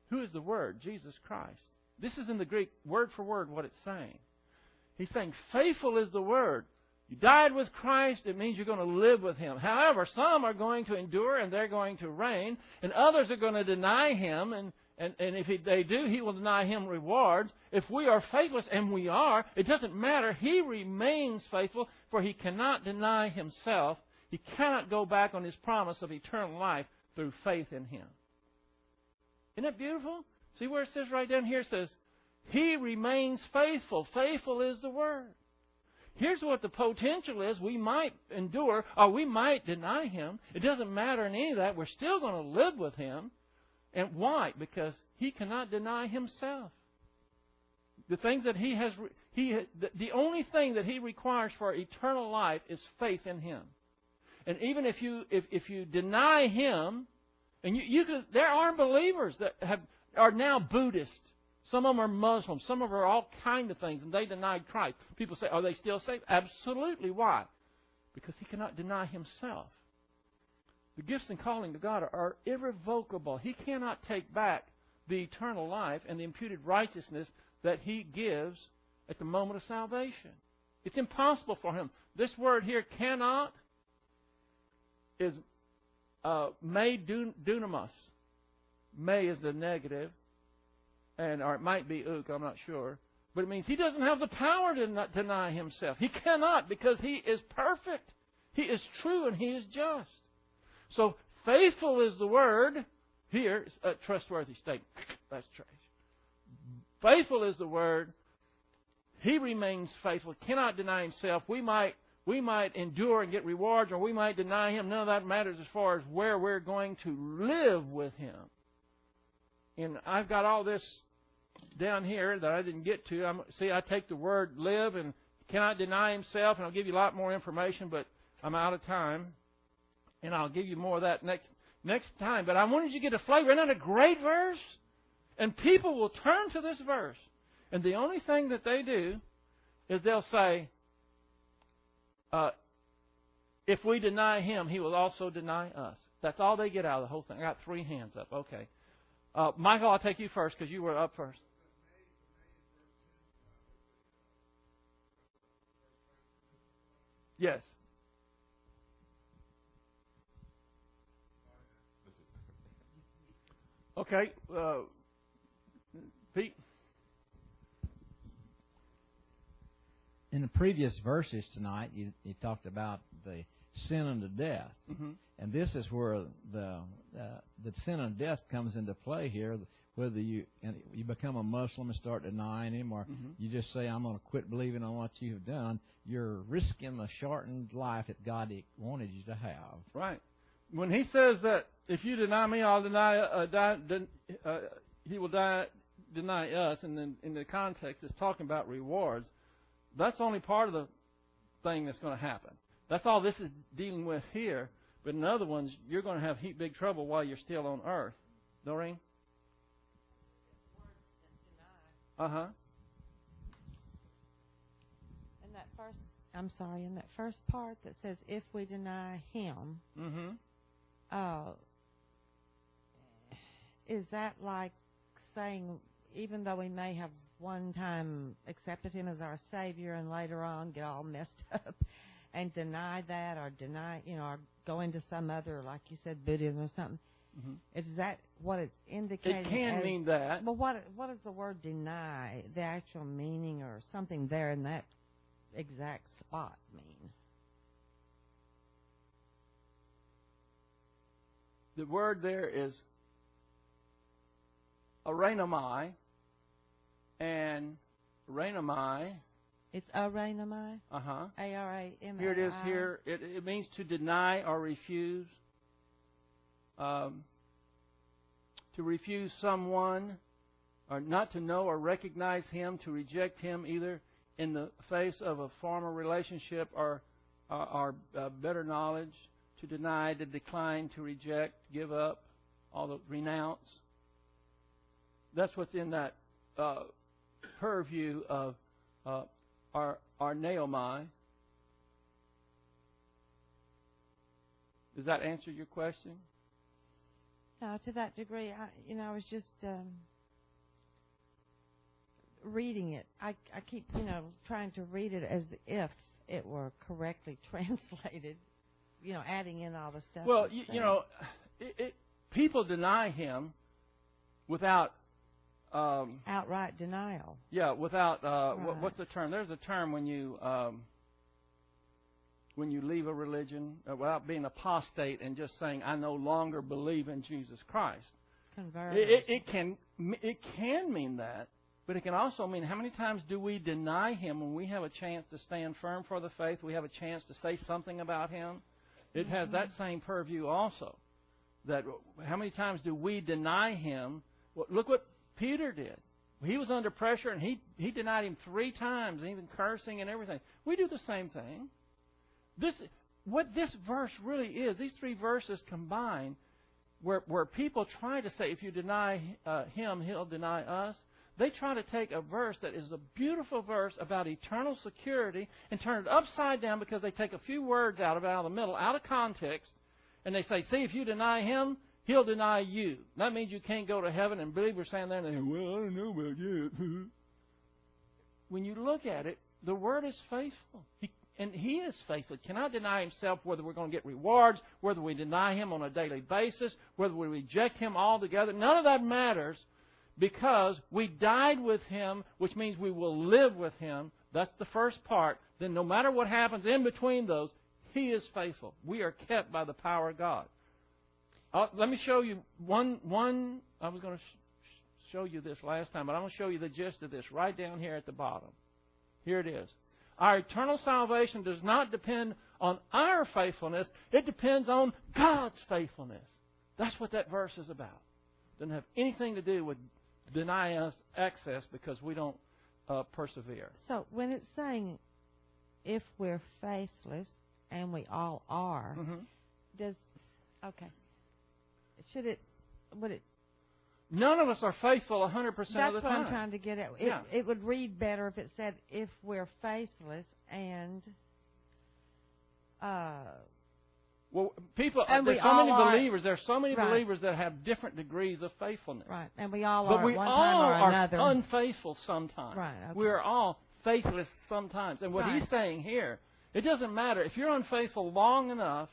Who is the word? Jesus Christ. This is in the Greek, word for word, what it's saying. He's saying, faithful is the word. You died with Christ, it means you're going to live with Him. However, some are going to endure and they're going to reign, and others are going to deny Him, and, and, and if he, they do, He will deny Him rewards. If we are faithless, and we are, it doesn't matter. He remains faithful, for He cannot deny Himself. He cannot go back on His promise of eternal life through faith in Him. Isn't that beautiful? See where it says right down here, it says, He remains faithful. Faithful is the word. Here's what the potential is. We might endure or we might deny him. It doesn't matter in any of that. We're still going to live with him. And why? Because he cannot deny himself. The things that he has, he, the only thing that he requires for eternal life is faith in him. And even if you, if, if you deny him, and you, you there are believers that have, are now Buddhist some of them are Muslims. Some of them are all kind of things, and they denied Christ. People say, are they still saved? Absolutely. Why? Because he cannot deny himself. The gifts and calling of God are, irrevocable. He cannot take back the eternal life and the imputed righteousness that he gives at the moment of salvation. It's impossible for him. This word here, cannot, is uh, may dunamis. May is the negative and or it might be ook, I'm not sure. But it means he doesn't have the power to not deny himself. He cannot because he is perfect. He is true and he is just. So faithful is the word. Here, a trustworthy statement. <laughs> That's trash. Faithful is the word. He remains faithful, cannot deny himself. We might we might endure and get rewards, or we might deny him. None of that matters as far as where we're going to live with him. And I've got all this down here that I didn't get to. I'm, see, I take the word live and cannot deny himself, and I'll give you a lot more information, but I'm out of time. And I'll give you more of that next next time. But I wanted you to get a flavor. Isn't that a great verse? And people will turn to this verse. And the only thing that they do is they'll say, uh, if we deny him, he will also deny us. That's all they get out of the whole thing. I got three hands up. Okay. Uh, Michael, I'll take you first because you were up first. Yes. Okay, uh, Pete. In the previous verses tonight, you, you talked about the sin unto death, mm-hmm. and this is where the uh, the sin unto death comes into play here whether you you become a Muslim and start denying Him, or mm-hmm. you just say, "I'm going to quit believing on what you have done," you're risking the shortened life that God wanted you to have. Right. When He says that if you deny me, I'll deny. Uh, die, uh, he will die, deny us, and then in the context, it's talking about rewards. That's only part of the thing that's going to happen. That's all this is dealing with here. But in other ones, you're going to have heap big trouble while you're still on earth. Doreen? Uh huh. In that first, I'm sorry, in that first part that says, "If we deny Him," mm-hmm. Uh, is that like saying, even though we may have one time accepted Him as our Savior and later on get all messed <laughs> up and deny that, or deny, you know, or go into some other, like you said, Buddhism or something? Mm-hmm. Is that what it's indicating? It can as, mean that. But what what does the word deny, the actual meaning, or something there in that exact spot mean? The word there is arenamai, and aranamai, It's aranamai. uh huh. A R A M. Here it is. Here it, it means to deny or refuse. Um, to refuse someone, or not to know or recognize him, to reject him either in the face of a former relationship or, or, or uh, better knowledge, to deny, to decline, to reject, give up, all the renounce. That's what's in that uh, purview of uh, our our Naomi. Does that answer your question? No, to that degree, I, you know, I was just um, reading it. I, I keep, you know, trying to read it as if it were correctly <laughs> translated. You know, adding in all the stuff. Well, you, you know, it, it, people deny him without, um, outright denial. yeah, without uh, what, what's the term? There's a term when you um, when you leave a religion uh, without being apostate and just saying I no longer believe in Jesus Christ. Conversion. It, it, it can it can mean that, but it can also mean how many times do we deny Him when we have a chance to stand firm for the faith? We have a chance to say something about Him. It has that same purview also. That how many times do we deny Him? Well, look what Peter did. He was under pressure and he he denied Him three times, even cursing and everything. We do the same thing. This what this verse really is. These three verses combined where where people try to say if you deny uh, him, he'll deny us. They try to take a verse that is a beautiful verse about eternal security and turn it upside down because they take a few words out of out of the middle, out of context, and they say, "See, if you deny him, he'll deny you." That means you can't go to heaven. And believers stand there and they, say, "Well, I don't know about that." <laughs> when you look at it, the word is faithful. He, and he is faithful. He cannot deny himself whether we're going to get rewards, whether we deny him on a daily basis, whether we reject him altogether. None of that matters because we died with him, which means we will live with him. That's the first part. Then no matter what happens in between those, he is faithful. We are kept by the power of God. Uh, let me show you one. One. I was going to sh- show you this last time, but I'm going to show you the gist of this right down here at the bottom. Here it is. Our eternal salvation does not depend on our faithfulness, it depends on God's faithfulness. That's what that verse is about. Doesn't have anything to do with denying us access because we don't uh, persevere. So when it's saying if we're faithless, and we all are, hmm does okay? Should it? Would it? None of us are faithful 100% of the time. That's what. I'm trying to get at. It, Yeah. it would read better if it said if we're faithless and. Uh, Well, people, And we there's so many are- believers. There's so many Right. believers that have different degrees of faithfulness. right, and we all But are we at one all are unfaithful sometimes. Right, okay. We are all faithless sometimes. And what Right. he's saying here, it doesn't matter if you're unfaithful long enough,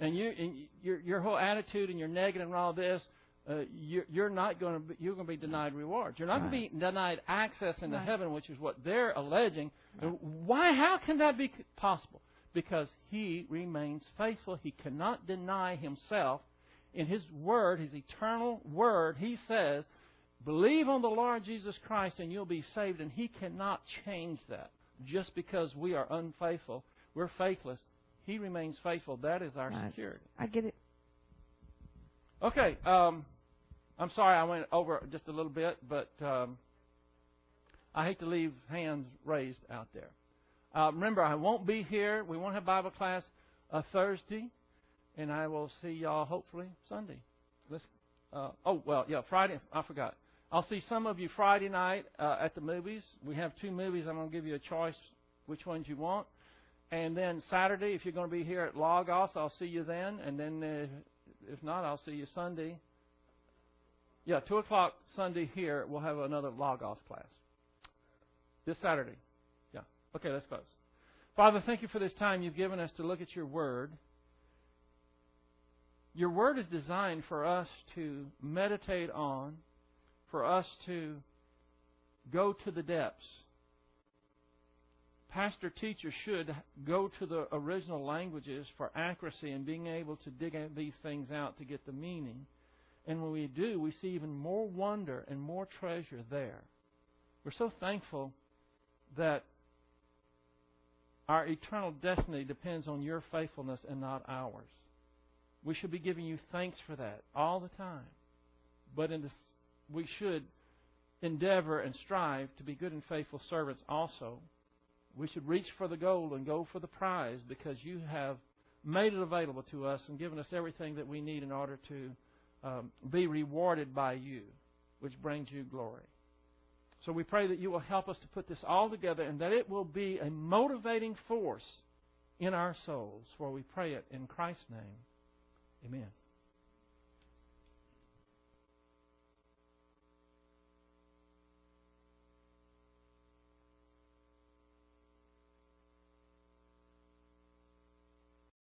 and you and your your whole attitude and your negative and all this, uh, you're, you're not going to be, you're going to be denied rewards. You're not going to be denied access into Right. heaven, which is what they're alleging. And Why? How can that be possible? Because he remains faithful. He cannot deny himself. In his word, his eternal word, he says, Believe on the Lord Jesus Christ and you'll be saved. And He cannot change that just because we are unfaithful. We're faithless. He remains faithful. That is our Right. security. I get it. Okay. Um, I'm sorry I went over just a little bit, but um, I hate to leave hands raised out there. Uh, remember, I won't be here. We won't have Bible class uh, Thursday, and I will see y'all hopefully Sunday. Let's. Uh, oh well, yeah, Friday. I forgot. I'll see some of you Friday night uh, at the movies. We have two movies. I'm going to give you a choice which ones you want. And then Saturday, if you're going to be here at Logos, I'll see you then. And then uh, if not, I'll see you Sunday. Yeah, 2 o'clock Sunday here, we'll have another Logos class. This Saturday. Okay, let's close. Father, thank you for this time you've given us to look at your Word. Your Word is designed for us to meditate on, for us to go to the depths. Pastor teachers should go to the original languages for accuracy and being able to dig these things out to get the meaning. And when we do, we see even more wonder and more treasure there. We're so thankful that our eternal destiny depends on your faithfulness and not ours. We should be giving you thanks for that all the time. But we should endeavor and strive to be good and faithful servants also. We should reach for the goal and go for the prize because you have made it available to us and given us everything that we need in order to um, be rewarded by you, which brings you glory. So we pray that you will help us to put this all together and that it will be a motivating force in our souls. For we pray it in Christ's name. Amen.